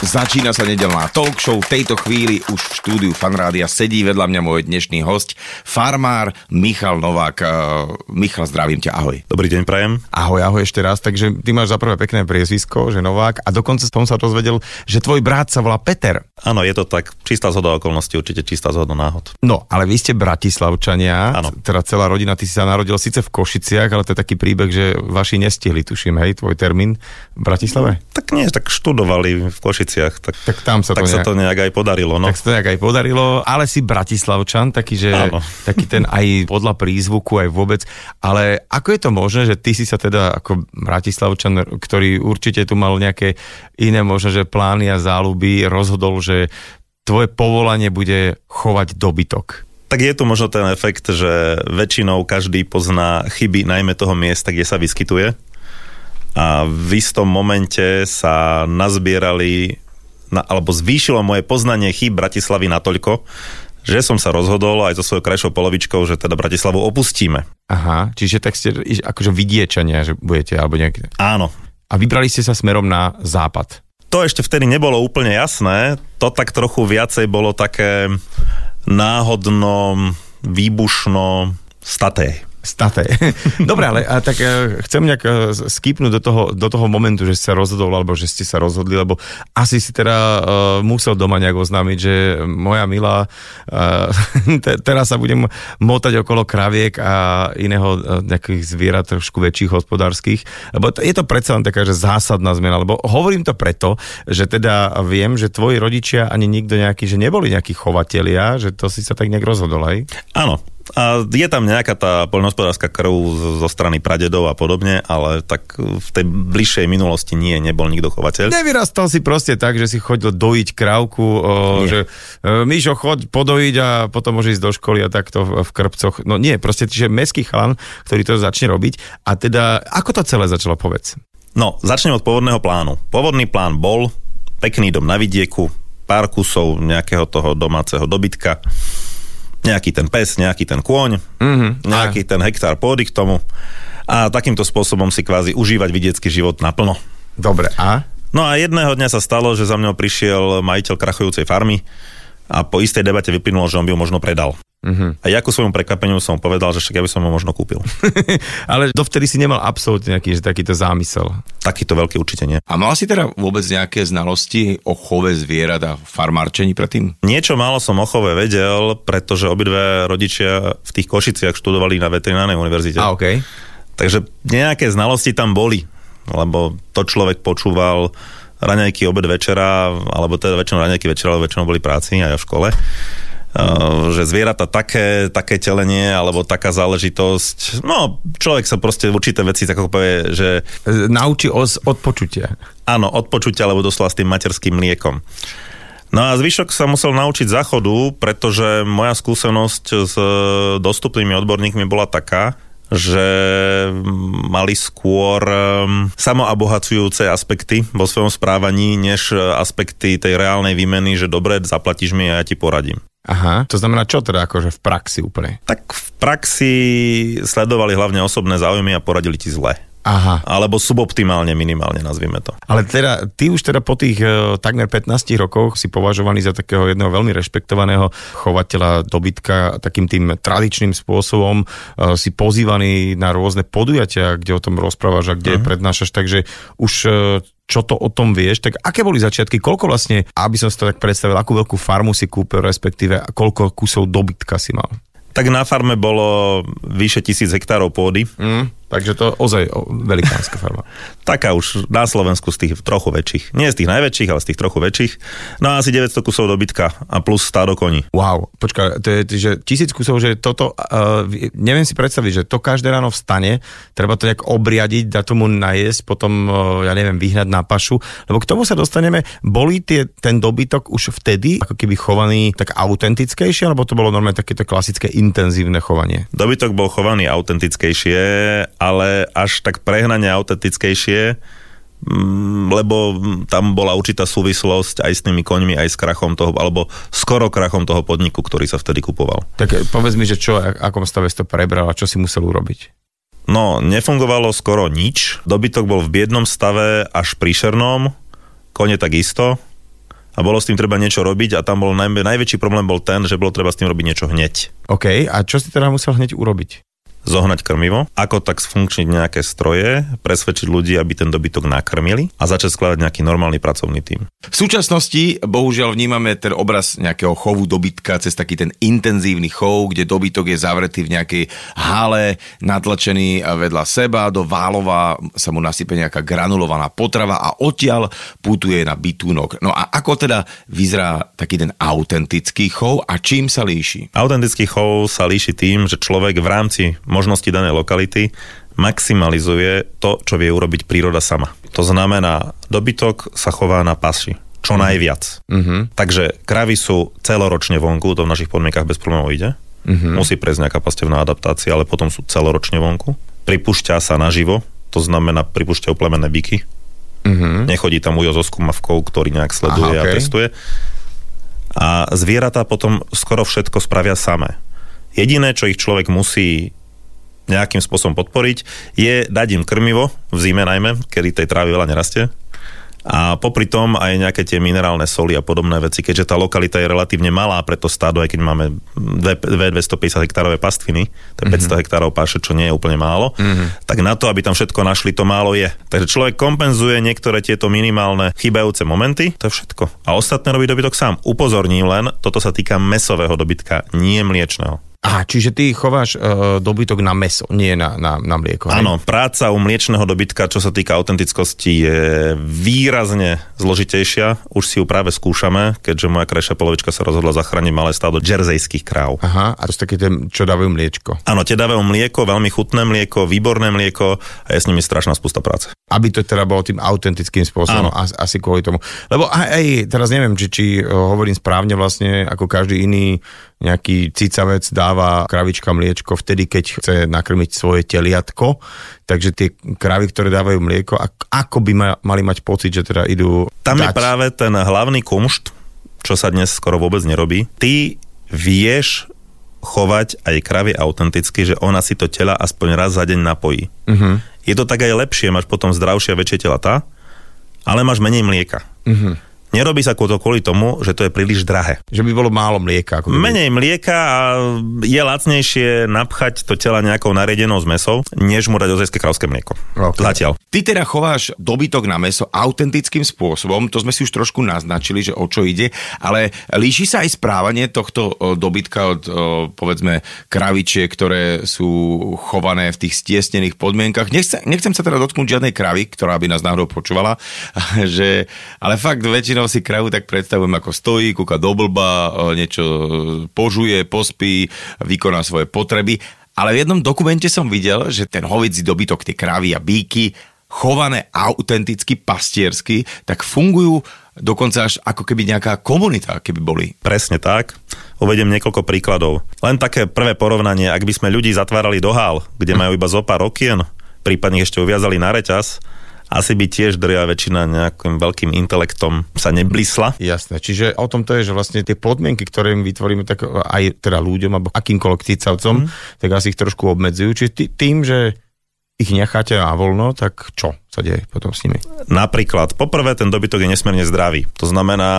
Začína sa nedelná talk show. V tejto chvíli už v štúdiu Fanrádia sedí vedľa mňa môj dnešný host, farmár Michal Novák. Uh, Michal, zdravím ťa, ahoj. Dobrý deň, prajem. Ahoj, ahoj ešte raz. Takže ty máš za prvé pekné priezvisko, že Novák. A dokonca som sa dozvedel, že tvoj brat sa volá Peter. Áno, je to tak. Čistá zhoda okolností, určite čistá zhoda náhod. No, ale vy ste Bratislavčania, Áno. teda celá rodina, ty si sa narodil síce v Košiciach, ale to je taký príbeh, že vaši nestihli, tuším, hej, tvoj termín v Bratislave? Tak nie, tak študovali v Košiciach, tak, Tak tam sa to tak sa nejak- to nejak aj podarilo. No. Tak sa to nejak aj podarilo, ale si Bratislavčan, taký, že Áno. taký ten aj podľa prízvuku, aj vôbec. Ale ako je to možné, že ty si sa teda ako Bratislavčan, ktorý určite tu mal nejaké iné možno, že plány a záľuby, rozhodol, že tvoje povolanie bude chovať dobytok. Tak je tu možno ten efekt, že väčšinou každý pozná chyby najmä toho miesta, kde sa vyskytuje. A v istom momente sa nazbierali, na, alebo zvýšilo moje poznanie chyb Bratislavy natoľko, že som sa rozhodol aj so svojou krajšou polovičkou, že teda Bratislavu opustíme. Aha, čiže tak ste akože vidiečania, že budete, alebo nejaké... Áno, A vybrali ste sa smerom na západ. to ešte vtedy nebolo úplne jasné, to tak trochu viacej bolo také náhodno, výbušno, staté. Staté. Dobre, ale a tak e, chcem nejak e, skipnúť do toho, do toho momentu, že sa rozhodol, alebo že ste sa rozhodli, lebo asi si teda uh, musel doma nejak oznámiť, že moja milá, uh, te, teraz sa budem motať okolo kraviek a iného uh, nejakých zvierat trošku väčších hospodárskych, lebo to, je to predsa len taká, že zásadná zmena, lebo hovorím to preto, že teda viem, že tvoji rodičia ani nikto nejaký, že neboli nejakí chovatelia, že to si sa tak nejak rozhodol, aj? Áno, a je tam nejaká tá poľnohospodárska krv zo strany pradedov a podobne, ale tak v tej bližšej minulosti nie, nebol nikto chovateľ. Nevyrastal si proste tak, že si chodil dojiť krávku, o, Nie. že e, Míšo, choď podojiť a potom môže ísť do školy a takto v, v krpcoch. No nie, proste, že meský chalan, ktorý to začne robiť. A teda, ako to celé začalo, povedz? No, začnem od pôvodného plánu. Pôvodný plán bol pekný dom na vidieku, pár kusov nejakého toho domáceho dobytka, nejaký ten pes, nejaký ten kôň, Mhm, nejaký ten hektár pôdy k tomu a takýmto spôsobom si kvázi užívať vidiecký život naplno. Dobre, a? No a jedného dňa sa stalo, že za mňou prišiel majiteľ krachujúcej farmy a po istej debate vyplynulo, že on by ho možno predal. Mhm. A ja ku svojmu prekvapeniu som povedal, že však ja by som ho možno kúpil. ale dovtedy si nemal absolútne nejaký že takýto zámysel. Takýto veľký určite nie. A mal si teda vôbec nejaké znalosti o chove zvierat a farmárčení predtým? Niečo málo som o chove vedel, pretože obidve rodičia v tých Košiciach študovali na veterinárnej univerzite. A, okej. Takže nejaké znalosti tam boli, lebo to človek počúval raňajky, obed, večera, alebo teda väčšinou raňajky, večera, ale väčšinou boli práci aj ja v škole. Uh, že zvieratá také, také telenie alebo taká záležitosť. No, človek sa proste určité veci tak ako povie, že Nauči os od počutia. áno, od počutia, alebo doslova s tým materským mliekom. No a zvyšok sa musel naučiť záchodu, pretože moja skúsenosť s dostupnými odborníkmi bola taká, že mali skôr um, samoabohacujúce aspekty vo svojom správaní, než aspekty tej reálnej výmeny, že dobre, zaplatíš mi a ja ti poradím. Aha, to znamená čo teda akože v praxi úplne? Tak v praxi sledovali hlavne osobné záujmy a poradili ti zle. Aha. Alebo suboptimálne minimálne, nazvime to. Ale teda, ty už teda po tých e, takmer 15 rokoch si považovaný za takého jedného veľmi rešpektovaného chovateľa dobytka takým tým tradičným spôsobom. E, si pozývaný na rôzne podujatia, kde o tom rozprávaš a kde uh-huh. prednášaš, takže už e, čo to o tom vieš, tak aké boli začiatky, koľko vlastne, aby som si to tak predstavil, akú veľkú farmu si kúpil, respektíve koľko kusov dobytka si mal? Tak na farme bolo vyše tisíc hektárov pôdy. Mm, takže to ozaj velikánska farma. Taká už na Slovensku z tých trochu väčších. Nie z tých najväčších, ale z tých trochu väčších. No a asi 900 kusov dobytka a plus stádo koní. Wow, počkaj, to je, že tisíc kusov, že toto, uh, neviem si predstaviť, že to každé ráno vstane, treba to nejak obriadiť, dať tomu najesť, potom, uh, ja neviem, vyhnať na pašu, lebo k tomu sa dostaneme, boli tie, ten dobytok už vtedy ako keby chovaný tak autentickejšie, alebo to bolo normálne takéto klasické intenzívne chovanie? Dobytok bol chovaný autentickejšie, ale až tak prehnane autentickejšie, mm, lebo tam bola určitá súvislosť aj s tými koňmi, aj s krachom toho, alebo skoro krachom toho podniku, ktorý sa vtedy kupoval. Tak povedz mi, že čo, akom stave si to prebral a čo si musel urobiť? No, nefungovalo skoro nič. Dobytok bol v biednom stave až príšernom, kone takisto. A bolo s tým treba niečo robiť a tam bol naj, najväčší problém bol ten, že bolo treba s tým robiť niečo hneď. OK, a čo si teda musel hneď urobiť? Zohnať krmivo, ako tak sfunkčniť nejaké stroje, presvedčiť ľudí, aby ten dobytok nakrmili a začať skladať nejaký normálny pracovný tým. V súčasnosti bohužiaľ vnímame ten obraz nejakého chovu dobytka cez taký ten intenzívny chov, kde dobytok je zavretý v nejakej hale, natlačený vedľa seba, do válova sa mu nasype nejaká granulovaná potrava a odtiaľ putuje na bytúnok. No a ako teda vyzerá taký ten autentický chov a čím sa líši? Autentický chov sa líši tým, že človek v rámci možnosti danej lokality maximalizuje to, čo vie urobiť príroda sama. To znamená, dobytok sa chová na pasi, čo mm. najviac. Mm-hmm. Takže kravy sú celoročne vonku, to v našich podmienkach bez problémov ide. Mm-hmm. Musí prejsť nejaká pastevná adaptácia, ale potom sú celoročne vonku. Pripúšťa sa naživo, to znamená pripúšťajú plemenné byky. Mm-hmm. Nechodí tam ujo so skúmavkou, ktorý nejak sleduje Aha, okay. a testuje. A zvieratá potom skoro všetko spravia samé. Jediné, čo ich človek musí nejakým spôsobom podporiť, je dať im krmivo, v zime najmä, kedy tej trávy veľa nerastie, a popri tom aj nejaké tie minerálne soli a podobné veci, keďže tá lokalita je relatívne malá pre to stádo, aj keď máme 250 hektárové pastviny, to je 500 mm-hmm. hektárov páše, čo nie je úplne málo, mm-hmm. tak na to, aby tam všetko našli, to málo je. Takže človek kompenzuje niektoré tieto minimálne chybajúce momenty, to je všetko. A ostatné robí dobytok sám. Upozorním len, toto sa týka mesového dobytka, nie mliečného. Aha, čiže ty chováš uh, dobytok na meso, nie na, na, na mlieko. Áno, práca u mliečného dobytka, čo sa týka autentickosti, je výrazne zložitejšia. Už si ju práve skúšame, keďže moja krajšia polovička sa rozhodla zachrániť malé stádo džerzejských kráv. Aha, a to sú také tie, čo dávajú mliečko. Áno, tie dávajú mlieko, veľmi chutné mlieko, výborné mlieko a je s nimi strašná spústa práce. Aby to teda bolo tým autentickým spôsobom, Áno. asi kvôli tomu. Lebo aj, aj teraz neviem, či, či hovorím správne vlastne, ako každý iný nejaký cicavec dáva kravička mliečko vtedy, keď chce nakrmiť svoje teliatko. Takže tie kravy, ktoré dávajú mlieko, ako by mali mať pocit, že teda idú Tam dať... je práve ten hlavný kumšt, čo sa dnes skoro vôbec nerobí. Ty vieš chovať aj kravy autenticky, že ona si to tela aspoň raz za deň napojí. Uh-huh. Je to tak aj lepšie, máš potom zdravšie a väčšie telatá, ale máš menej mlieka. Uh-huh. Nerobí sa to kvôli tomu, že to je príliš drahé. Že by bolo málo mlieka. Ako Menej mlieka a je lacnejšie napchať to tela nejakou nariedenou zmesou, než mu dať ozajské kravské mlieko. Okay. Zatiaľ. Ty teda chováš dobytok na meso autentickým spôsobom, to sme si už trošku naznačili, že o čo ide, ale líši sa aj správanie tohto dobytka od povedzme kravičie, ktoré sú chované v tých stiesnených podmienkach. Nechcem, nechcem sa teda dotknúť žiadnej kravy, ktorá by nás náhodou počúvala, že, ale fakt väčšinou väčšinou si kravu tak predstavujem ako stojí, kúka do blba, niečo požuje, pospí, vykoná svoje potreby. Ale v jednom dokumente som videl, že ten hovedzí dobytok, tie kravy a bíky, chované autenticky, pastiersky, tak fungujú dokonca až ako keby nejaká komunita, keby boli. Presne tak. Uvediem niekoľko príkladov. Len také prvé porovnanie, ak by sme ľudí zatvárali do hál, kde majú iba zo pár okien, prípadne ešte uviazali na reťaz, asi by tiež drvia väčšina nejakým veľkým intelektom sa neblisla. Jasné, čiže o tom to je, že vlastne tie podmienky, ktoré my vytvoríme tak aj teda ľuďom alebo akýmkoľvek cicavcom, mm. tak asi ich trošku obmedzujú. Čiže tým, že ich necháte na voľno, tak čo sa deje potom s nimi? Napríklad, poprvé ten dobytok je nesmierne zdravý. To znamená,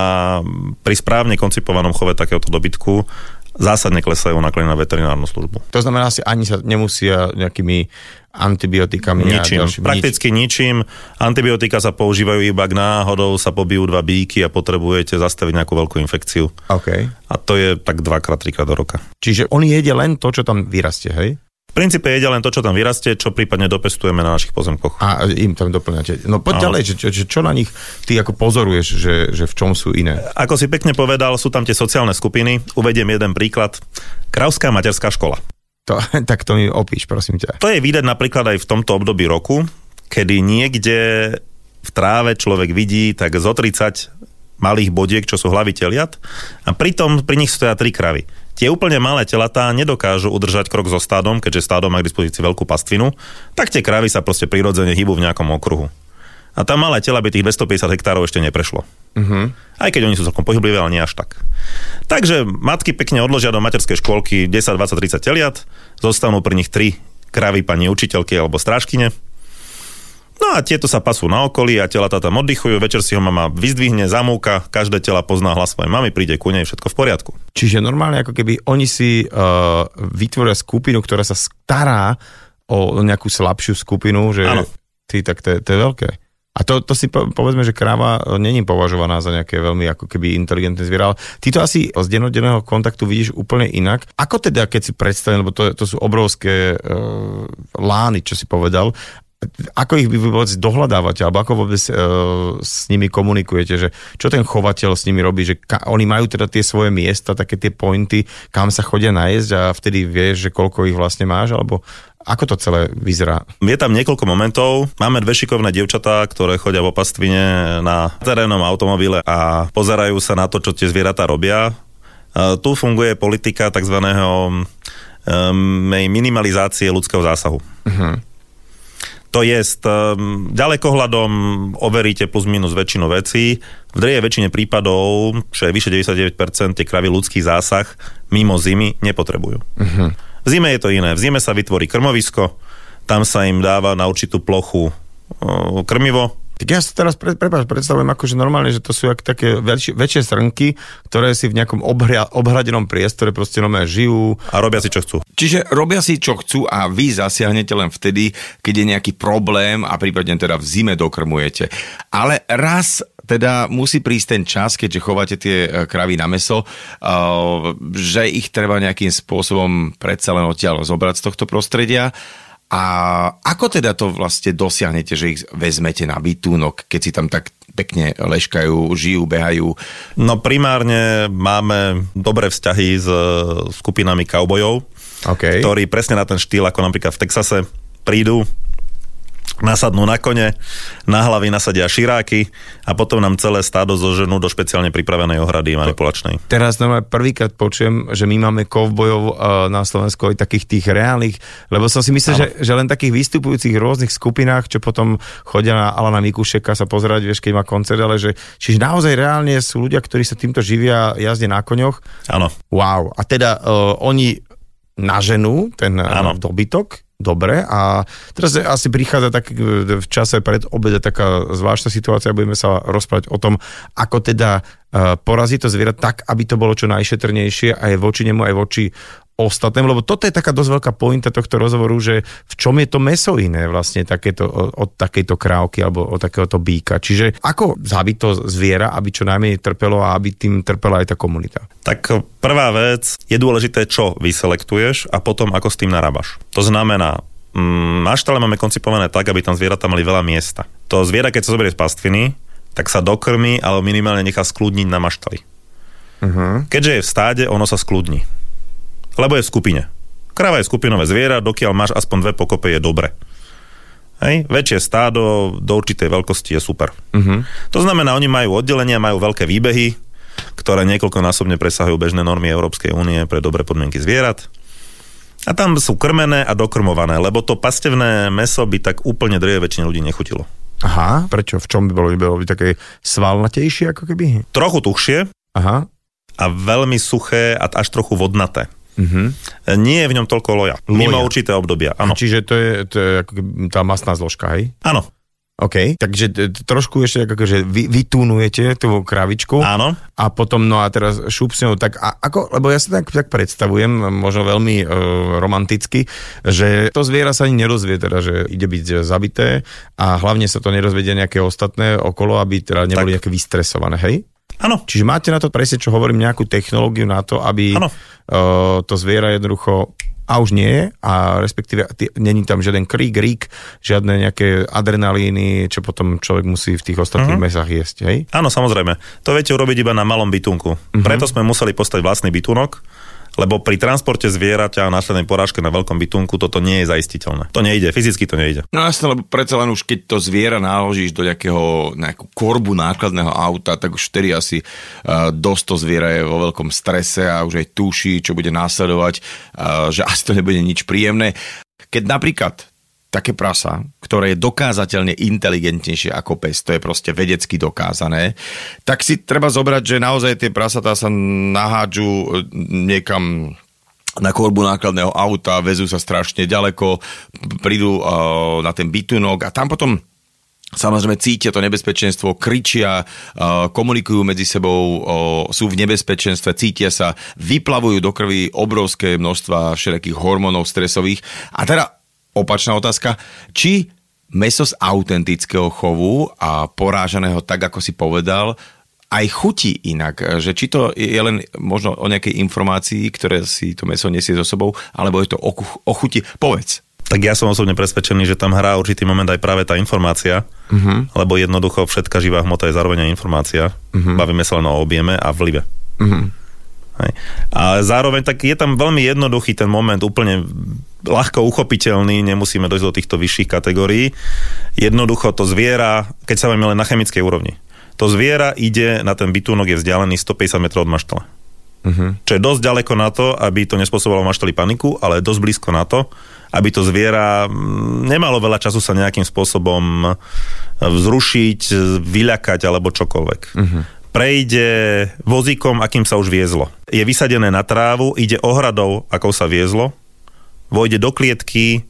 pri správne koncipovanom chove takéhoto dobytku zásadne klesajú náklady na veterinárnu službu. To znamená, že ani sa nemusia nejakými antibiotikami ničím, prakticky nič. ničím. Antibiotika sa používajú iba k náhodou, sa pobijú dva bíky a potrebujete zastaviť nejakú veľkú infekciu. Okay. A to je tak dvakrát, trikrát do roka. Čiže on jede len to, čo tam vyrastie, hej? V princípe jedia len to, čo tam vyrastie, čo prípadne dopestujeme na našich pozemkoch. A im tam doplňate. No poď ďalej, že, že, čo na nich ty ako pozoruješ, že, že v čom sú iné? Ako si pekne povedal, sú tam tie sociálne skupiny. Uvediem jeden príklad. Kravská materská škola. To, tak to mi opíš, prosím ťa. To je vidieť napríklad aj v tomto období roku, kedy niekde v tráve človek vidí tak zo 30 malých bodiek, čo sú hlavy teliat a pritom pri nich stoja tri kravy. Tie úplne malé telatá nedokážu udržať krok so stádom, keďže stádo má k dispozícii veľkú pastvinu, tak tie kravy sa proste prirodzene hýbu v nejakom okruhu. A tam malé tela by tých 250 hektárov ešte neprešlo. Uh-huh. Aj keď oni sú celkom pohyblivé, ale nie až tak. Takže matky pekne odložia do materskej škôlky 10, 20, 30 teliat, zostanú pri nich 3 kravy pani učiteľky alebo strážkyne. No a tieto sa pasú na okolí a tela tam oddychujú, večer si ho mama vyzdvihne, zamúka, každé tela pozná hlas svojej mamy, príde ku nej, všetko v poriadku. Čiže normálne ako keby oni si uh, vytvoria skupinu, ktorá sa stará o nejakú slabšiu skupinu, že ty, tak to, to je veľké. A to, to si po- povedzme, že kráva e, není považovaná za nejaké veľmi ako keby inteligentné zviera, ale ty to asi z dennodenného kontaktu vidíš úplne inak. Ako teda, keď si predstavím, lebo to, to sú obrovské uh, lány, čo si povedal, ako ich vy vôbec dohľadávate, alebo ako vôbec uh, s nimi komunikujete, že čo ten chovateľ s nimi robí, že ka- oni majú teda tie svoje miesta, také tie pointy, kam sa chodia najesť a vtedy vieš, že koľko ich vlastne máš, alebo ako to celé vyzerá? Je tam niekoľko momentov. Máme dve šikovné dievčatá, ktoré chodia v pastvine na terénnom automobile a pozerajú sa na to, čo tie zvieratá robia. E, Tu funguje politika tzv. minimalizácie ľudského zásahu. Uh-huh. To je, ďalekohľadom overíte plus minus väčšinu vecí. V drejej väčšine prípadov, čo je vyše 99%, tie kravy ľudský zásah mimo zimy nepotrebujú. Uh-huh. V zime je to iné. V zime sa vytvorí krmovisko, tam sa im dáva na určitú plochu krmivo, Tak ja si teraz pre, prepáč, predstavujem akože normálne, že to sú jak také väčšie, väčšie srnky, ktoré si v nejakom obhria, obhradenom priestore proste normálne žijú. a robia si, čo chcú. Čiže robia si, čo chcú a vy zasiahnete len vtedy, keď je nejaký problém a prípadne teda v zime dokrmujete. Ale raz teda musí prísť ten čas, keďže chováte tie e, kravy na meso, že ich treba nejakým spôsobom predsa len odtiaľ zobrať z tohto prostredia. A ako teda to vlastne dosiahnete, že ich vezmete na bytúnok, keď si tam tak pekne leškajú, žijú, behajú? No primárne máme dobré vzťahy s e, skupinami kaubojov, OK. ktorí presne na ten štýl, ako napríklad v Texase, prídu, nasadnú na kone, na hlavy nasadia širáky a potom nám celé stádo zoženú do špeciálne pripravenej ohrady manipulačnej. Teraz normálne prvýkrát počujem, že my máme kovbojov uh, na Slovensku aj takých tých reálnych, lebo som si myslel, že, že len takých vystupujúcich rôznych skupinách, čo potom chodia na Alana Mikušeka sa pozerať, vieš, keď má koncert, ale že čiže naozaj reálne sú ľudia, ktorí sa týmto živia jazde na koňoch. Áno. Wow. A teda uh, oni naženú ten Áno. uh, dobytok, dobre, a teraz asi prichádza tak e, v čase pred obede taká zvláštna situácia, budeme sa rozprávať o tom, ako teda uh, poraziť to zviera tak, aby to bolo čo najšetrnejšie aj voči nemu, aj voči ostatnému, lebo toto je taká dosť veľká pointa tohto rozhovoru, že v čom je to meso iné vlastne takéto, od, takejto krávky alebo od takéhoto býka. Čiže ako zabiť to zviera, aby čo najmenej trpelo a aby tým trpela aj tá komunita. Tak prvá vec, je dôležité, čo vyselektuješ a potom ako s tým narábaš. To znamená, mm, na štale máme koncipované tak, aby tam zvieratá mali veľa miesta. To zviera, keď sa zoberie z pastviny, tak sa dokrmi, ale minimálne nechá skľudniť na maštali. Uh-huh. Keďže je v stáde, ono sa skľudní. Lebo je v skupine. Kráva je skupinové zviera, dokiaľ máš aspoň dve pokope, je dobre. Hej? Väčšie stádo do určitej veľkosti je super. Uh-huh. To znamená, oni majú oddelenia, majú veľké výbehy, ktoré niekoľkonásobne presahujú bežné normy Európskej únie pre dobré podmienky zvierat. A tam sú krmené a dokrmované, lebo to pastevné meso by tak úplne drvie väčšine ľudí nechutilo. Aha, prečo? V čom by bolo? By bolo by také svalnatejšie ako keby? Trochu tuchšie Aha. a veľmi suché a až trochu vodnaté. Uh-huh. Nie je v ňom toľko loja. Loja. Mimo určité obdobia. Áno. Čiže to je, to je tá masná zložka, hej? Áno. OK, takže t- trošku ešte ako že vy, vytúnujete tú kravičku Áno. a potom, no a teraz šup s ňou, tak a, ako, lebo ja sa tak, tak predstavujem, možno veľmi e, romanticky, že to zviera sa ani nerozvie, teda, že ide byť zabité a hlavne sa to nerozvedie nejaké ostatné okolo, aby teda neboli Tak. nejaké vystresované, hej? Áno. Čiže máte na to presne, čo hovorím, nejakú technológiu na to, aby Áno. uh, to zviera jednoducho a už nie je a respektíve t- není tam žiaden krík, rík, žiadne nejaké adrenalíny, čo potom človek musí v tých ostatných uh-huh. mesách jesť, hej? Áno, samozrejme. To viete urobiť iba na malom bytunku. Uh-huh. Preto sme museli postaviť vlastný bytunok, lebo pri transporte zvieraťa a následnej porážke na veľkom bytunku toto nie je zaistiteľné. To nejde, fyzicky to nejde. No jasne, lebo predsa len už keď to zviera naložíš do nejakého, nejakú korbu nákladného auta, tak už vtedy asi uh, dosť to zviera je vo veľkom strese a už aj tuší, čo bude následovať, uh, že asi to nebude nič príjemné. Keď napríklad také prasa, ktoré je dokázateľne inteligentnejšie ako pes, to je proste vedecky dokázané, tak si treba zobrať, že naozaj tie prasatá sa nahádžu e, niekam na korbu nákladného auta, vezú sa strašne ďaleko, prídu uh, na ten bytunok a tam potom Samozrejme cítia to nebezpečenstvo, kričia, komunikujú medzi sebou, sú v nebezpečenstve, cítia sa, vyplavujú do krvi obrovské množstva všetkých hormónov stresových. A teda opačná otázka, či meso z autentického chovu a porážaného tak, ako si povedal, aj chutí inak, že či to je len možno o nejakej informácii, ktoré si to meso nesie so sebou, alebo je to o, o chuti. Povedz tak ja som osobne presvedčený, že tam hrá určitý moment aj práve tá informácia, uh-huh. lebo jednoducho všetká živá hmota je zároveň aj informácia. Uh-huh. Bavíme sa len o objeme a vlive. Uh-huh. Hej. A zároveň tak je tam veľmi jednoduchý ten moment, úplne ľahko uchopiteľný, nemusíme dojsť do týchto vyšších kategórií. Jednoducho to zviera, keď sa bavíme len na chemickej úrovni, to zviera ide na ten bytúnok, je vzdialený 150 metrov od maštala. Uh-huh. Čo je dosť ďaleko na to, aby to nespôsobovalo maštali paniku, ale dosť blízko na to, aby to zviera nemalo veľa času sa nejakým spôsobom vzrušiť, vyľakať alebo čokoľvek. Uh-huh. Prejde vozíkom, akým sa už viezlo. Je vysadené na trávu, ide ohradou, ako sa viezlo, vojde do klietky,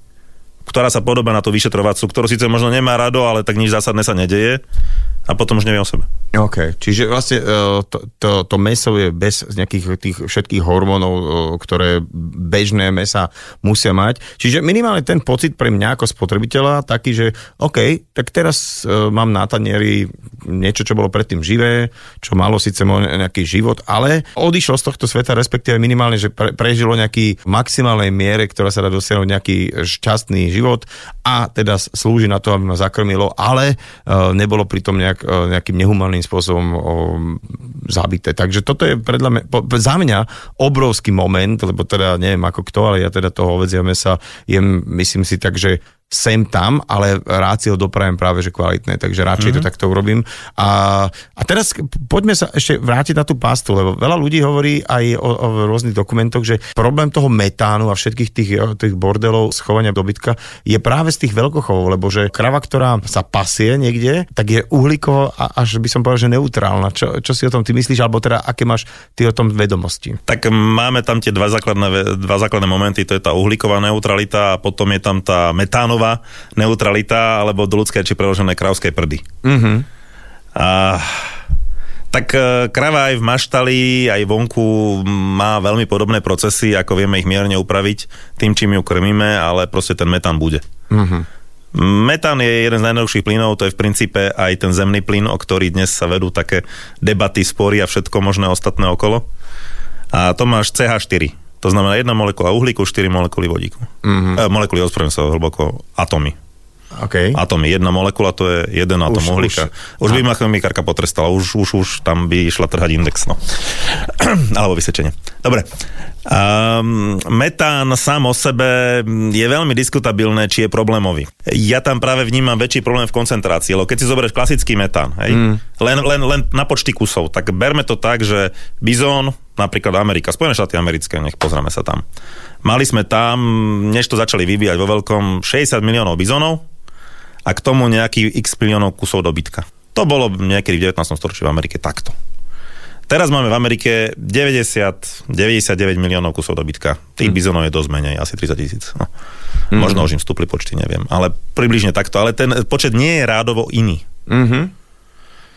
ktorá sa podobá na tú vyšetrovacú, ktorú síce možno nemá rado, ale tak nič zásadné sa nedeje a potom už nevie o sebe. OK, čiže vlastne e, to, to, to meso je bez nejakých tých všetkých hormónov, e, ktoré bežné mesa musia mať. Čiže minimálne ten pocit pre mňa ako spotrebiteľa taký, že OK, tak teraz e, mám na tanieri niečo, čo bolo predtým živé, čo malo síce nejaký život, ale odišlo z tohto sveta, respektíve minimálne, že pre, prežilo nejaký maximálnej miere, ktorá sa dá dosiahnuť nejaký šťastný život a teda slúži na to, aby ma zakrmilo, ale nebolo pritom nejak, nehumaným nejakým spôsobom o, zabité. Takže toto je predľa mňa, po, za mňa obrovský moment, lebo teda neviem ako kto, ale ja teda toho hovedzia mesa jem, myslím si tak, že sem tam, ale rád si ho doprajem práve že kvalitné, takže radšej mm-hmm. to takto urobím. A, a teraz poďme sa ešte vrátiť na tú pastu, lebo veľa ľudí hovorí aj o, o rôznych dokumentoch, že problém toho metánu a všetkých tých, tých bordelov schovania dobytka je práve z tých veľkochovov, lebo že krava, ktorá sa pasie niekde, tak je uhlíkovo až by som povedal, že neutrálna. Čo, čo si o tom ty myslíš, alebo teda aké máš ty o tom vedomosti? Tak máme tam tie dva základné, dva základné momenty, to je tá uhlíková neutralita a potom je tam tá metánová rodová neutralita, alebo do ľudské či preložené krávské prdy. Mm-hmm. A, tak e, krava aj v maštali, aj vonku má veľmi podobné procesy, ako vieme ich mierne upraviť tým, čím ju krmíme, ale proste ten metán bude. Mm-hmm. Metán je jeden z najnovších plynov, to je v princípe aj ten zemný plyn, o ktorý dnes sa vedú také debaty, spory a všetko možné ostatné okolo. A to máš CH4. To znamená jedna molekula uhlíku, 4 molekuly vodíku. Mm-hmm. E, molekuly, ospravedlňujem sa hlboko, atomy. Okay. Atomy. Jedna molekula to je jeden atom uhlíka. Už, už by ma chemikárka potrestala, už, už, už tam by išla trhať index. No. Alebo vysečenie. Dobre. Um, metán sám o sebe je veľmi diskutabilné, či je problémový. Ja tam práve vnímam väčší problém v koncentrácii, lebo keď si zoberieš klasický metán, hej, mm. len, len, len na počty kusov, tak berme to tak, že bizón, napríklad Amerika, Spojené štáty americké, nech pozrieme sa tam. Mali sme tam, než to začali vyvíjať vo veľkom, 60 miliónov bizónov a k tomu nejaký x miliónov kusov dobytka. To bolo niekedy v 19. storočí v Amerike takto. Teraz máme v Amerike 90, 99 miliónov kusov dobytka. Tých mm. bizonov je dosť menej, asi 30 tisíc. No. Mm. Možno už im vstúpli počty, neviem. Ale približne takto. Ale ten počet nie je rádovo iný. Mm-hmm.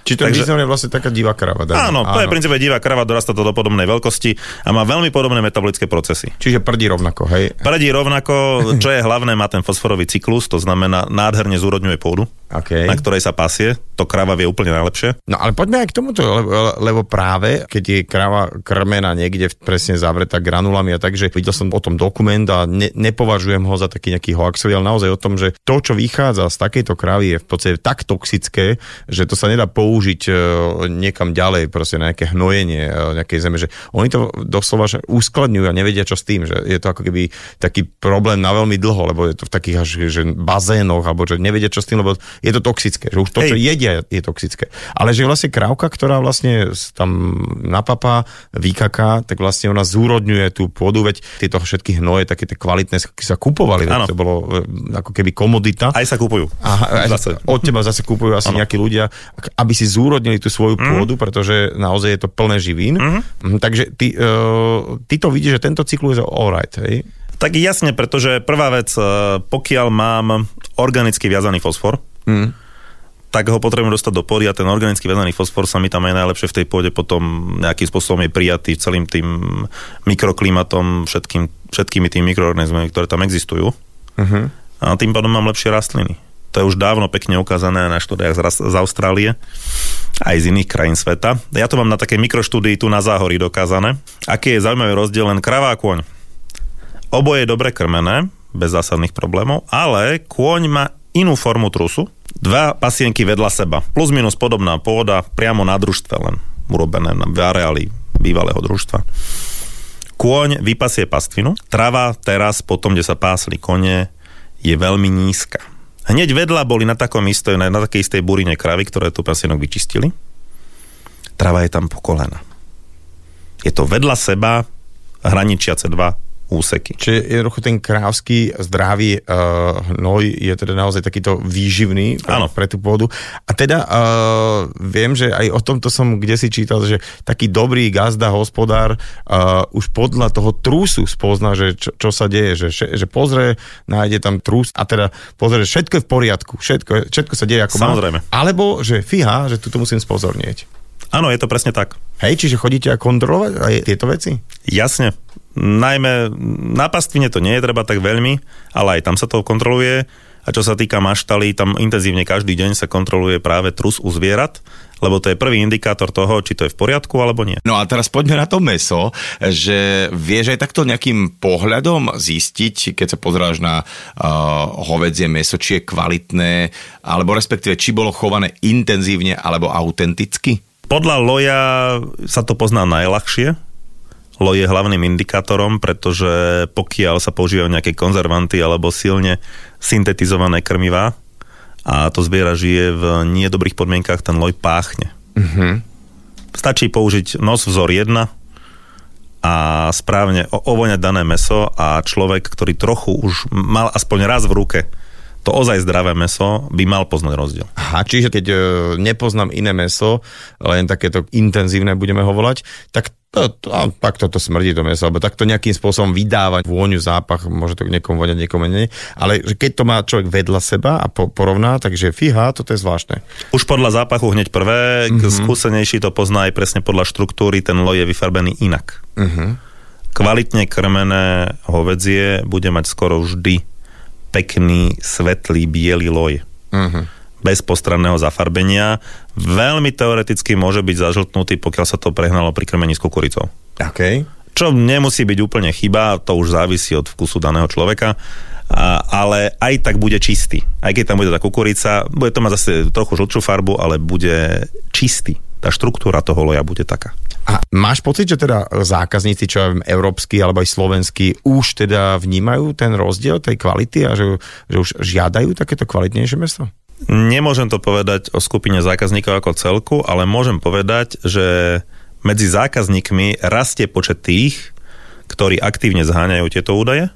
Či to Takže, je vlastne taká divá krava. Dajme. Áno, to áno. je v princípe divá krava, dorastá to do podobnej veľkosti a má veľmi podobné metabolické procesy. Čiže prdí rovnako, hej? Prdí rovnako, čo je hlavné, má ten fosforový cyklus, to znamená nádherne zúrodňuje pôdu, okay. na ktorej sa pasie. To krava vie úplne najlepšie. No ale poďme aj k tomuto, lebo, lebo práve, keď je krava krmená niekde presne zavretá granulami a takže videl som o tom dokument a ne, nepovažujem ho za taký nejaký hoaxový, ale naozaj o tom, že to, čo vychádza z takejto kravy je v podstate tak toxické, že to sa nedá použiť použiť e, niekam ďalej, proste na nejaké hnojenie e, nejakej zeme, že oni to doslova že uskladňujú a nevedia čo s tým, že je to ako keby taký problém na veľmi dlho, lebo je to v takých až že bazénoch, alebo že nevedia čo s tým, lebo je to toxické, že už to, čo Hej. jedia, je toxické. Ale že vlastne krávka, ktorá vlastne tam napapá, vykaká, tak vlastne ona zúrodňuje tú pôdu, veď tieto všetky hnoje, také tie kvalitné, sa kupovali, Áno. to bolo e, ako keby komodita. Aj sa kupujú. Aha, Zase. od teba zase kúpujú asi Áno. nejakí ľudia, aby si zúrodnili tú svoju pôdu, pretože naozaj je to plné živín. Mhm, Takže ty, uh, ty to vidíš, že tento cyklus je all right, hej? Tak jasne, pretože prvá vec, e, pokiaľ mám organicky viazaný fosfor, Mm. tak ho potrebujem dostať do pôdy a ten organicky viazaný fosfor sa mi tam aj najlepšie v tej pôde potom nejakým spôsobom je prijatý celým tým mikroklimatom, všetkým, všetkými tými mikroorganizmami, ktoré tam existujú. Uh-huh. A tým pádom mám lepšie rastliny. To je už dávno pekne ukázané na štúdiách z, z Austrálie, aj z iných krajín sveta. Ja to mám na takej mikroštúdii tu na Záhorí dokázané. Aký je zaujímavý rozdiel len krava a kôň. Oboje je dobre krmené, bez zásadných problémov, ale kôň má inú formu trusu. Dva pasienky vedľa seba, plus minus podobná pôda, priamo na družstve len urobené v areáli bývalého družstva. Kôň vypasie pastvinu, trava teraz, potom, kde sa pásli kone, je veľmi nízka. Hneď vedľa boli na takom istej, na, na takej istej burine kravy, ktoré tu pasienok vyčistili. Trava je tam po kolena. Je to vedľa seba hraničiace dva úseky. Čiže jednoducho ten krávsky zdravý uh, hnoj je teda naozaj takýto výživný pre, Áno. pre tú pôdu. A teda uh, viem, že aj o tomto som kde si čítal, že taký dobrý gazda, hospodár uh, už podľa toho trúsu spozná, že čo, čo sa deje, že, že, pozrie, nájde tam trús a teda pozrie, že všetko je v poriadku, všetko, všetko sa deje ako Samozrejme. má. Alebo, že fíha, že tu musím spozornieť. Áno, je to presne tak. Hej, čiže chodíte a kontrolovať aj tieto veci? Jasne. Najmä na pastvine to nie je treba tak veľmi, ale aj tam sa to kontroluje. A čo sa týka maštalí, tam intenzívne každý deň sa kontroluje práve trus u zvierat, lebo to je prvý indikátor toho, či to je v poriadku alebo nie. No a teraz poďme na to meso, že vieš aj takto nejakým pohľadom zistiť, keď sa pozráš na uh, hovedzie meso, či je kvalitné, alebo respektíve, či bolo chované intenzívne alebo autenticky? Podľa loja sa to pozná najľahšie. Loj je hlavným indikátorom, pretože pokiaľ sa používajú nejaké konzervanty alebo silne syntetizované krmivá a to zviera žije v nedobrých podmienkach, ten loj páchne. Mhm. Stačí použiť nos vzor 1 a správne ovoňať dané meso a človek, ktorý trochu už mal aspoň raz v ruke to ozaj zdravé meso, by mal poznať rozdiel. Aha, čiže keď e, nepoznám iné meso, len takéto intenzívne budeme ho volať, tak to, to, a, tak toto smrdí to meso, alebo tak to nejakým spôsobom vydávať vôňu, zápach, môže to niekomu voňať, niekomu nie. Ale keď to má človek vedľa seba a po, porovná, takže fíha, toto je zvláštne. Už podľa zápachu hneď prvé, mm-hmm. skúsenejší to pozná aj presne podľa štruktúry, ten loj je vyfarbený inak. Uh-huh. Kvalitne krmené hovedzie bude mať skoro vždy pekný, svetlý, biely loj. Uh-huh. Bez postranného zafarbenia. Veľmi teoreticky môže byť zažltnutý, pokiaľ sa to prehnalo pri krmení s kukuricou. OK. Čo nemusí byť úplne chyba, to už závisí od vkusu daného človeka, a, ale aj tak bude čistý. Aj keď tam bude tá kukurica, bude to mať zase trochu žltšiu farbu, ale bude čistý. Tá štruktúra toho loja bude taká. A máš pocit, že teda zákazníci, čo ja viem, európsky alebo aj slovenskí, už teda vnímajú ten rozdiel tej kvality a že, že už žiadajú takéto kvalitnejšie meso? Nemôžem to povedať o skupine zákazníkov ako celku, ale môžem povedať, že medzi zákazníkmi rastie počet tých, ktorí aktívne zháňajú tieto údaje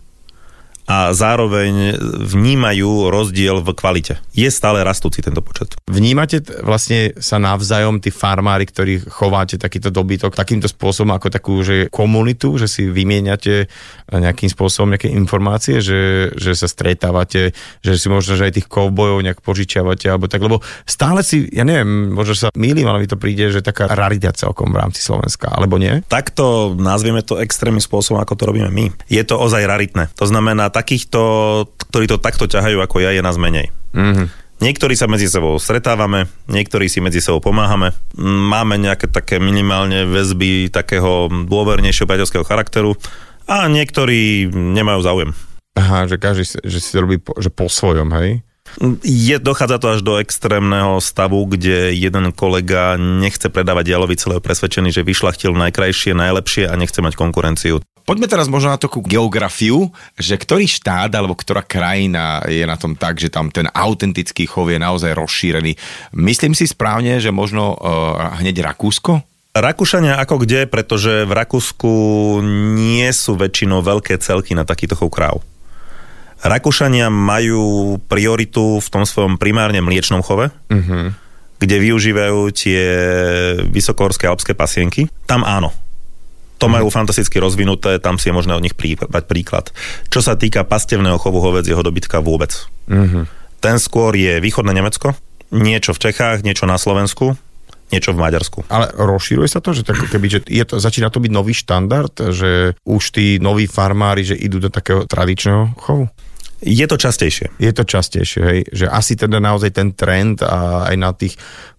a zároveň vnímajú rozdiel v kvalite. Je stále rastúci tento počet. Vnímate t- vlastne sa navzájom tí farmári, ktorí chováte takýto dobytok takýmto spôsobom ako takú že komunitu, že si vymieňate nejakým spôsobom nejaké informácie, že, že sa stretávate, že si možno že aj tých kovbojov nejak požičiavate alebo tak, lebo stále si, ja neviem, možno sa mýlim, ale mi to príde, že taká rarita celkom v rámci Slovenska, alebo nie? Takto nazvieme to extrémnym spôsobom, ako to robíme my. Je to ozaj raritné. To znamená, takýchto, ktorí to takto ťahajú ako ja, je nás menej. Mhm. Niektorí sa medzi sebou stretávame, niektorí si medzi sebou pomáhame. Máme nejaké také minimálne väzby takého dôvernejšieho priateľského charakteru a niektorí nemajú záujem. Aha, že každý, že si to robí po, že po svojom, hej? Je, dochádza to až do extrémneho stavu, kde jeden kolega nechce predávať jalovi celého presvedčený, že vyšlachtil najkrajšie, najlepšie a nechce mať konkurenciu. Poďme teraz možno na takú geografiu, že ktorý štát alebo ktorá krajina je na tom tak, že tam ten autentický chov je naozaj rozšírený. Myslím si správne, že možno uh, hneď Rakúsko? Rakúšania ako kde, pretože v Rakúsku nie sú väčšinou veľké celky na takýto chov kráv. Rakúšania majú prioritu v tom svojom primárne mliečnom chove, uh-huh. kde využívajú tie vysokohorské alpské pasienky. Tam áno. To uh-huh. majú fantasticky rozvinuté, tam si je možné od nich prípať príklad. Čo sa týka pastevného chovu jeho dobytka vôbec. Uh-huh. Ten skôr je východné Nemecko, niečo v Čechách, niečo na Slovensku, niečo v Maďarsku. Ale rozšíruje sa to, že, tak, keby, že je to, začína to byť nový štandard, že už tí noví farmári, že idú do takého tradičného chovu? Je to častejšie. Je to častejšie, hej. Že asi teda naozaj ten trend a aj na tých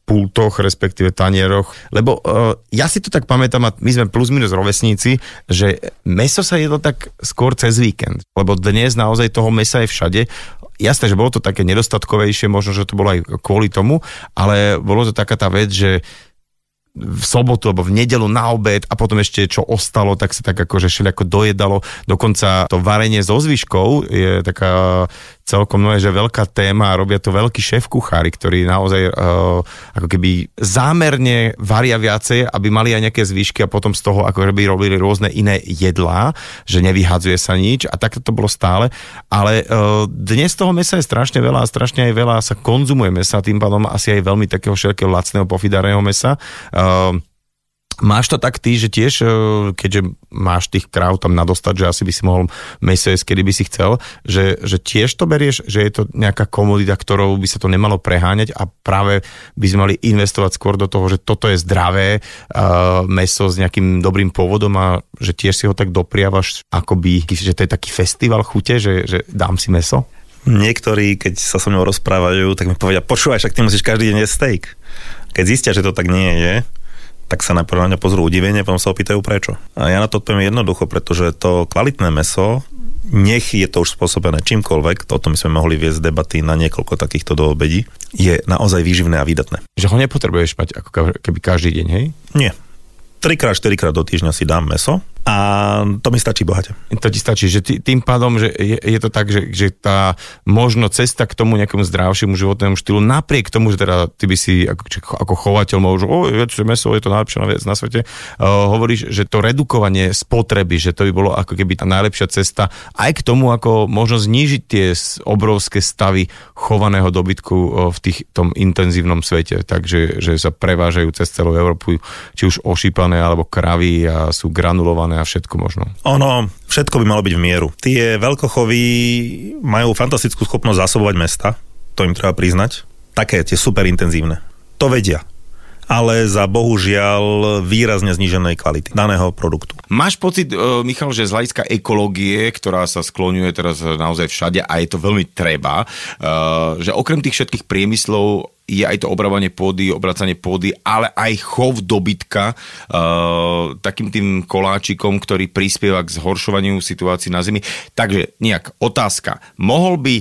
pultoch, respektíve tanieroch, lebo uh, ja si to tak pamätám, a my sme plus minus rovesníci, že meso sa jedlo tak skôr cez víkend, lebo dnes naozaj toho mesa je všade. Jasné, že bolo to také nedostatkovejšie, možno, že to bolo aj kvôli tomu, ale bolo to taká tá vec, že v sobotu alebo v nedelu na obed a potom ešte čo ostalo, tak sa tak akože všelijako dojedalo. Dokonca to varenie so zvyškou je taká celkom nové, že veľká téma a robia to veľkí šéf kuchári, ktorí naozaj uh, ako keby zámerne varia viacej, aby mali aj nejaké zvyšky a potom z toho ako by robili rôzne iné jedlá, že nevyhadzuje sa nič a takto to bolo stále. Ale uh, dnes toho mesa je strašne veľa a strašne aj veľa sa konzumuje mesa, tým pádom asi aj veľmi takého všetkého lacného pofidárneho mesa. Uh, Máš to tak ty, že tiež, e, keďže máš tých kráv tam nadostať, že asi by si mohol jesť, kedy by si chcel, že, že tiež to berieš, že je to nejaká komodita, ktorou by sa to nemalo preháňať a práve by sme mali investovať skôr do toho, že toto je zdravé uh, meso s nejakým dobrým pôvodom a že tiež si ho tak dopriavaš, akoby, že to je taký festival chute, že, že dám si meso? Niektorí, keď sa so mnou rozprávajú, tak mi povedia, počúvaj, však ty musíš každý deň jesť steak. Keď zistia, že to tak nie je, tak sa najprv na mňa pozrú udivenie, potom sa opýtajú prečo. A ja na to odpoviem jednoducho, pretože to kvalitné meso, nech je to už spôsobené čímkoľvek, o tom sme mohli viesť debaty na niekoľko takýchto do obedí, je naozaj výživné a výdatné. Že ho nepotrebuješ mať ako keby každý deň, hej? Nie. 3 4 krát do týždňa si dám meso, a to mi stačí bohate. To ti stačí, že tým pádom, že je, je to tak, že, že tá možno cesta k tomu nejakému zdravšiemu životnému štýlu, napriek tomu, že teda ty by si ako, ako chovateľ môžu, o, je to meso, je to najlepšia vec na svete, uh, hovoríš, že to redukovanie spotreby, že to by bolo ako keby tá najlepšia cesta aj k tomu, ako možno znížiť tie obrovské stavy chovaného dobytku uh, v tých, tom intenzívnom svete, takže že sa prevážajú cez celú Európu, či už ošípané alebo kravy a sú granulované a všetko možno. Ono, všetko by malo byť v mieru. Tie veľkochovy majú fantastickú schopnosť zásobovať mesta, to im treba priznať. Také tie super intenzívne. To vedia ale za bohužiaľ výrazne zníženej kvality daného produktu. Máš pocit, e, Michal, že z hľadiska ekológie, ktorá sa skloňuje teraz naozaj všade a je to veľmi treba, e, že okrem tých všetkých priemyslov je aj to obrábanie pôdy, obracanie pôdy, ale aj chov dobytka uh, takým tým koláčikom, ktorý prispieva k zhoršovaniu situácií na zemi. Takže nejak otázka. Mohol by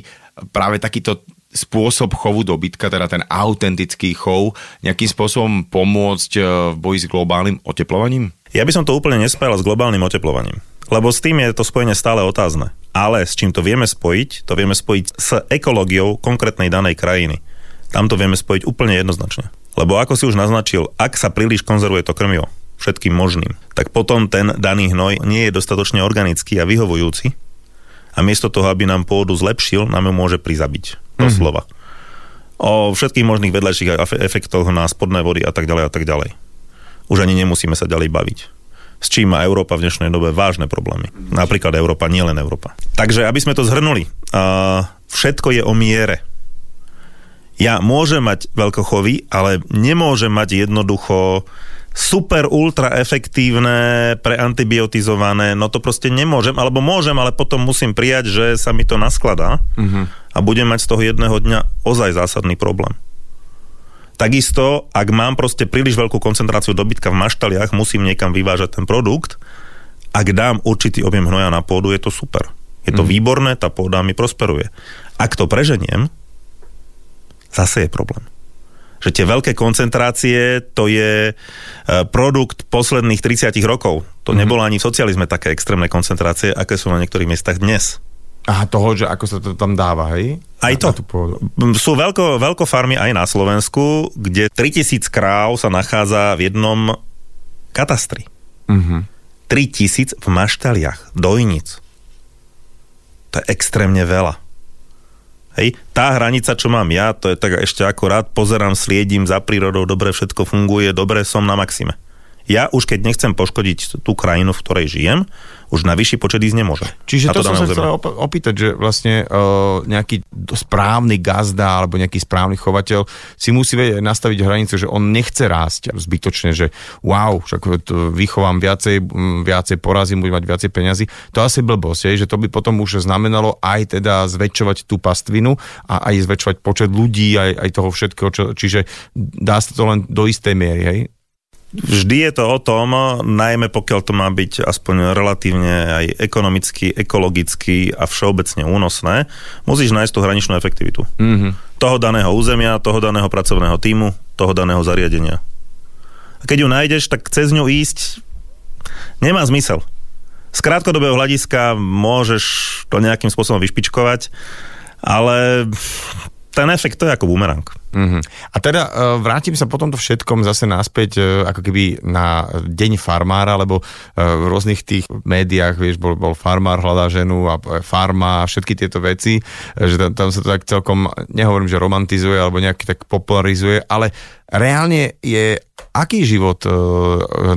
práve takýto spôsob chovu dobytka, teda ten autentický chov, nejakým spôsobom pomôcť e, v boji s globálnym oteplovaním? Ja by som to úplne nespájal s globálnym oteplovaním. Lebo s tým je to spojenie stále otázne. Ale s čím to vieme spojiť, to vieme spojiť s ekológiou konkrétnej danej krajiny. Tam to vieme spojiť úplne jednoznačne. Lebo ako si už naznačil, ak sa príliš konzervuje to krmivo všetkým možným, tak potom ten daný hnoj nie je dostatočne organický a vyhovujúci a miesto toho, aby nám pôdu zlepšil, nám ju môže prizabiť. Doslova. Mm-hmm. O všetkých možných vedľajších efektoch na spodné vody a tak ďalej a tak ďalej. Už ani nemusíme sa ďalej baviť s čím má Európa v dnešnej dobe vážne problémy. Napríklad Európa, nielen Európa. Takže aby sme to zhrnuli, všetko je o miere ja môžem mať veľkochovy, ale nemôžem mať jednoducho super ultra efektívne, preantibiotizované, no to proste nemôžem, alebo môžem, ale potom musím prijať, že sa mi to naskladá uh-huh. a budem mať z toho jedného dňa ozaj zásadný problém. Takisto, ak mám proste príliš veľkú koncentráciu dobytka v maštaliach, musím niekam vyvážať ten produkt, ak dám určitý objem hnoja na pôdu, je to super. Je to uh-huh. výborné, tá pôda mi prosperuje. Ak to preženiem, zase je problém. Že tie veľké koncentrácie, to je e, produkt posledných 30 rokov. To mm-hmm. nebolo ani v socializme také extrémne koncentrácie, aké sú na niektorých miestach dnes. Aha, toho, že ako sa to tam dáva, hej? Aj to. Sú veľko, veľko farmy aj na Slovensku, kde 3000 kráv sa nachádza v jednom katastri. Uh-huh. 3000 v maštaliach, dojnic. To je extrémne veľa. Hej, tá hranica, čo mám ja, to je tak ešte akorát, pozerám, sliedím za prírodou, dobre, všetko funguje, dobre, som na maxime. Ja už keď nechcem poškodiť tú krajinu, v ktorej žijem, už na vyšší počet ísť nemôže. Čiže to som sa chcel opýtať, že vlastne uh, nejaký správny gazda alebo nejaký správny chovateľ si musí nastaviť hranicu, že on nechce rásť zbytočne, že wow, však vychovám viacej, viacej porazím, budem mať viacej peňazí. To asi blbosť, je, že to by potom už znamenalo aj teda zväčšovať tú pastvinu a aj zväčšovať počet ľudí, aj, aj toho všetkého, čo, čiže dá sa to len do istej miery, hej? Vždy je to o tom, najmä pokiaľ to má byť aspoň relatívne aj ekonomicky, ekologicky a všeobecne únosné, musíš nájsť tú hraničnú efektivitu. Mm-hmm. Toho daného územia, toho daného pracovného týmu, toho daného zariadenia. A keď ju nájdeš, tak cez ňu ísť nemá zmysel. Z krátkodobého hľadiska môžeš to nejakým spôsobom vyšpičkovať, ale ten efekt to je ako bumerang. Uh-huh. A teda uh, vrátim sa potom to všetkom zase naspäť uh, ako keby na deň farmára, lebo uh, v rôznych tých médiách, vieš, bol, bol farmár, hľadá ženu a farma a všetky tieto veci, že tam, tam sa to tak celkom, nehovorím, že romantizuje alebo nejaký tak popularizuje, ale reálne je aký život,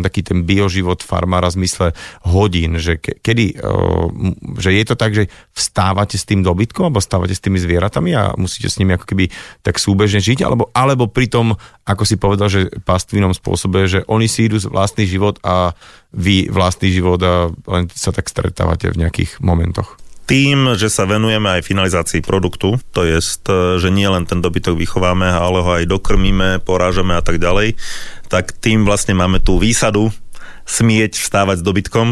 taký ten bioživot farmára v zmysle hodín, že kedy, že je to tak, že vstávate s tým dobytkom alebo vstávate s tými zvieratami a musíte s nimi ako keby tak súbežne žiť, alebo, alebo pri tom, ako si povedal, že pastvinom spôsobe, že oni si idú vlastný život a vy vlastný život a len sa tak stretávate v nejakých momentoch. Tým, že sa venujeme aj finalizácii produktu, to je, že nie len ten dobytok vychováme, ale ho aj dokrmíme, porážame a tak ďalej, tak tým vlastne máme tú výsadu smieť vstávať s dobytkom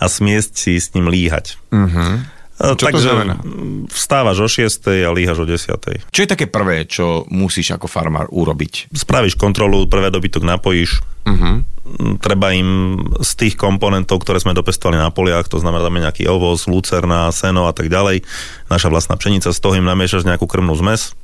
a smieť si s ním líhať. Uh-huh. Čo Takže to znamená? Vstávaš o 6 a líhaš o 10. Čo je také prvé, čo musíš ako farmár urobiť? Spravíš kontrolu, prvé dobytok napojíš. Uh-huh. Treba im z tých komponentov, ktoré sme dopestovali na poliach, to znamená tam nejaký ovoz, lucerna, seno a tak ďalej, naša vlastná pšenica, z toho im namiešaš nejakú krmnú zmes.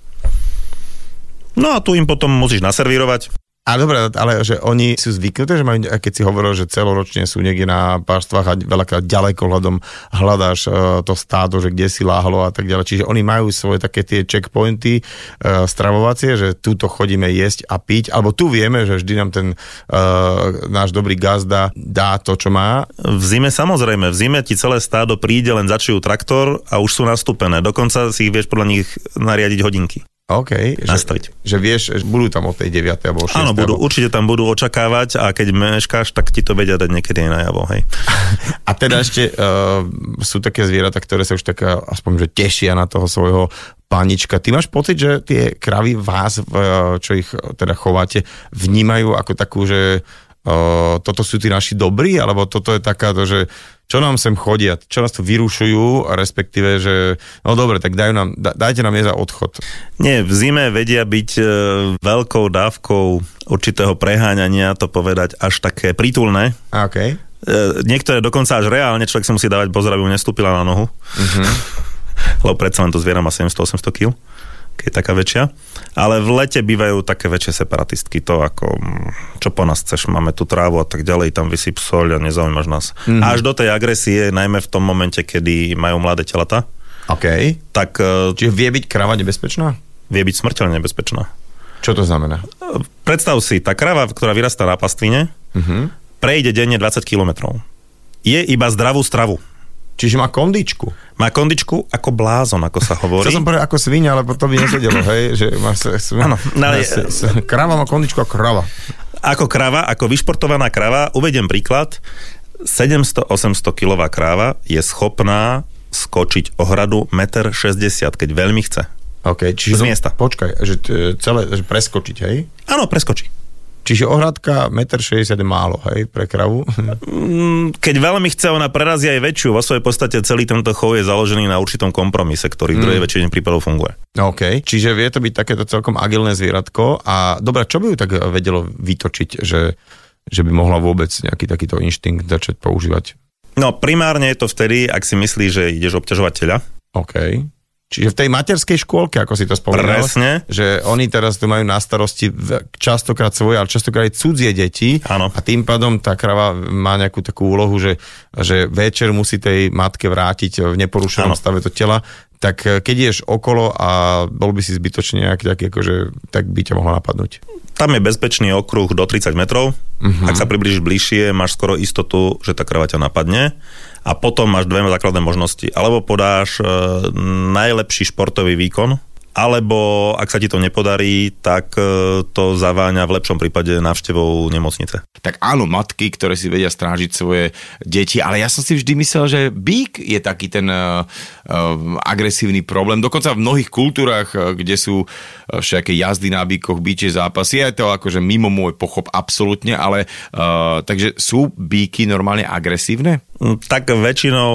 No a tu im potom musíš naservírovať. A dobre, ale že oni sú zvyknuté, že majú, keď si hovoril, že celoročne sú niekde na páštvách a veľakrát ďaleko hľadom hľadáš uh, to stádo, že kde si láhlo a tak ďalej. Čiže oni majú svoje také tie checkpointy uh, stravovacie, že túto chodíme jesť a piť, alebo tu vieme, že vždy nám ten uh, náš dobrý gazda dá to, čo má. V zime samozrejme, v zime ti celé stádo príde, len začujú traktor a už sú nastúpené. Dokonca si ich vieš podľa nich nariadiť hodinky. OK, nastaviť. Že, že vieš, že budú tam od tej 9. alebo 6. Áno, budú, alebo... určite tam budú očakávať a keď meškáš, tak ti to vedia dať niekedy aj najavo, hej. A teda ešte uh, sú také zvieratá, ktoré sa už tak aspoň, že tešia na toho svojho panička. Ty máš pocit, že tie kravy vás, čo ich teda chováte, vnímajú ako takú, že uh, toto sú tí naši dobrí, alebo toto je taká, že čo nám sem chodia, čo nás tu vyrušujú, respektíve, že no dobre, tak dajú nám, dajte nám je za odchod. Nie, v zime vedia byť e, veľkou dávkou určitého preháňania, to povedať až také prítulné. Okay. E, niektoré dokonca až reálne, človek si musí dávať pozor, aby mu nestúpila na nohu. Uh-huh. Lebo predsa len to zviera má 700-800 kg keď je taká väčšia. Ale v lete bývajú také väčšie separatistky, to ako, čo po nás chceš, máme tu trávu a tak ďalej, tam vysyp soľ a nezaujímaš nás. Mm-hmm. Až do tej agresie, najmä v tom momente, kedy majú mladé telata. OK. Tak, e, Čiže vie byť krava nebezpečná? Vie byť smrteľne nebezpečná. Čo to znamená? Predstav si, tá krava, ktorá vyrastá na pastvine, uh-huh. prejde denne 20 kilometrov. Je iba zdravú stravu. Čiže má kondičku. Má kondičku ako blázon, ako sa hovorí. Chcel som povedať ako svinia, ale to by nesedelo, hej, že má sa, Áno, no, ale... krava má kondičku ako krava. Ako krava, ako vyšportovaná krava, uvediem príklad, 700-800 kilová kráva je schopná skočiť ohradu 1,60 m, keď veľmi chce. OK, čiže... Z miesta. Počkaj, že celé, že preskočiť, hej? Áno, preskočí. Čiže ohradka 1,60 m je málo, hej, pre kravu. Keď veľmi chce, ona prerazí aj väčšiu. Vo svojej podstate celý tento chov je založený na určitom kompromise, ktorý v druhej väčšine prípadov funguje. OK, čiže vie to byť takéto celkom agilné zvieratko a dobre, čo by ju tak vedelo vytočiť, že, že by mohla vôbec nejaký takýto inštinkt začať používať? No primárne je to vtedy, ak si myslíš, že ideš obťažovať tela. OK. Čiže v tej materskej škôlke, ako si to spomínal, Presne. že oni teraz tu majú na starosti častokrát svoje, ale častokrát aj cudzie deti Áno. a tým pádom tá krava má nejakú takú úlohu, že, že večer musí tej matke vrátiť v neporušenom stave to tela, tak eh, keď ideš okolo a bol by si zbytočne nejaký taký, akože, tak by ťa mohla napadnúť. Tam je bezpečný okruh do 30 metrov. Uh-huh. Ak sa priblížiš bližšie, máš skoro istotu, že tá krava ťa napadne. A potom máš dve základné možnosti. Alebo podáš e, najlepší športový výkon, alebo ak sa ti to nepodarí, tak e, to zaváňa v lepšom prípade návštevou nemocnice. Tak áno, matky, ktoré si vedia strážiť svoje deti, ale ja som si vždy myslel, že bík je taký ten uh, agresívny problém. Dokonca v mnohých kultúrach, kde sú všaké jazdy na bíkoch, bíčie zápasy, je to akože mimo môj pochop absolútne, ale uh, takže sú bíky normálne agresívne? Mm, Tak väčšinou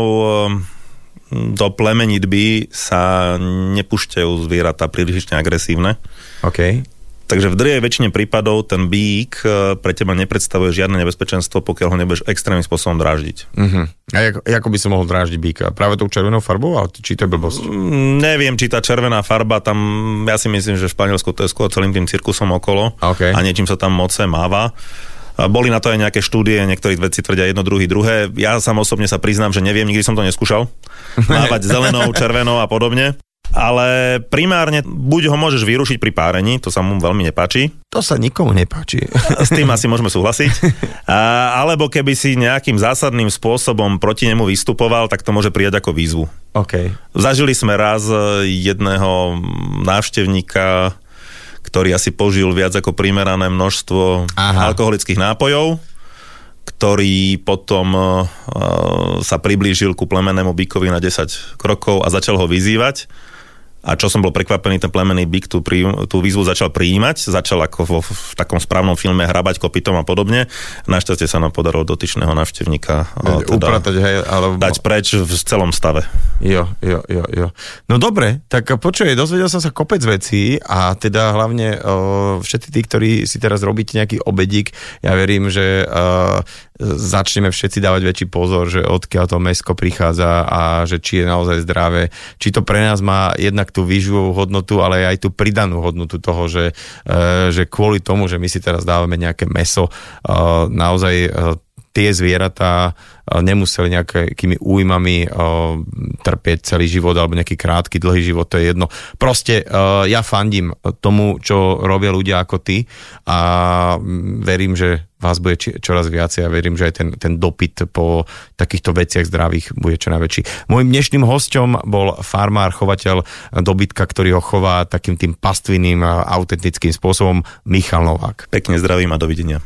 do plemenitby sa nepúšťajú zvieratá príliš agresívne. OK. Takže v drvej väčšine prípadov ten bík e, pre teba nepredstavuje žiadne nebezpečenstvo, pokiaľ ho nebudeš extrémnym spôsobom dráždiť. Uh-huh. A ako, ako by som mohol dráždiť býka? Práve tou červenou farbou? Ale či to je blbosť? Mm, Neviem, či tá červená farba tam, ja si myslím, že v Španielsku to je skôr celým tým cirkusom okolo OK. a niečím sa tam moce máva. Boli na to aj nejaké štúdie, niektorí veci tvrdia jedno, druhý, druhé. Ja sám osobne sa priznám, že neviem, nikdy som to neskúšal. Mávať zelenou, červenou a podobne. Ale primárne buď ho môžeš vyrušiť pri párení, to sa mu veľmi nepáči, To sa nikomu nepáči. s tým asi môžeme súhlasiť. A, alebo keby si nejakým zásadným spôsobom proti nemu vystupoval, tak to môže prijať ako výzvu. OK. Zažili sme raz e, jedného návštevníka, ktorý asi požil viac ako primerané množstvo Aha. Alkoholických nápojov, ktorý potom uh, sa priblížil ku plemennému bykovi na 10 krokov a začal ho vyzývať. A čo som bol prekvapený, ten plemenný byk tú, prí, tú výzvu začal prijímať, začal ako vo, v takom správnom filme hrabať kopytom a podobne. Našťastie sa nám podarilo dotyčného návštevníka uh, teda Upratať, hej, alebo... dať preč v celom stave. Jo, jo, jo, jo. No dobre, tak počuj, dozvedel som sa kopec vecí a teda hlavne o, všetci tí, ktorí si teraz robíte nejaký obedík, ja verím, že o, začneme všetci dávať väčší pozor, že odkiaľ to mesko prichádza a že či je naozaj zdravé, či to pre nás má jednak tú výživovú hodnotu, ale aj tú pridanú hodnotu toho, že, e, že kvôli tomu, že my si teraz dávame nejaké meso, e, naozaj e, tie zvieratá e, nemuseli nejakými újmami e, trpieť celý život alebo nejaký krátky, dlhý život, to je jedno. Proste e, ja fandím tomu, čo robia ľudia ako ty a mm, verím, že vás bude čoraz viacej a verím, že aj ten, ten dopyt po takýchto veciach zdravých bude čo najväčší. Mojím dnešným hosťom bol farmár, chovateľ dobytka, ktorý ho chová takým tým pastvinným autentickým spôsobom Michal Novák. Pekne zdravím a dovidenia.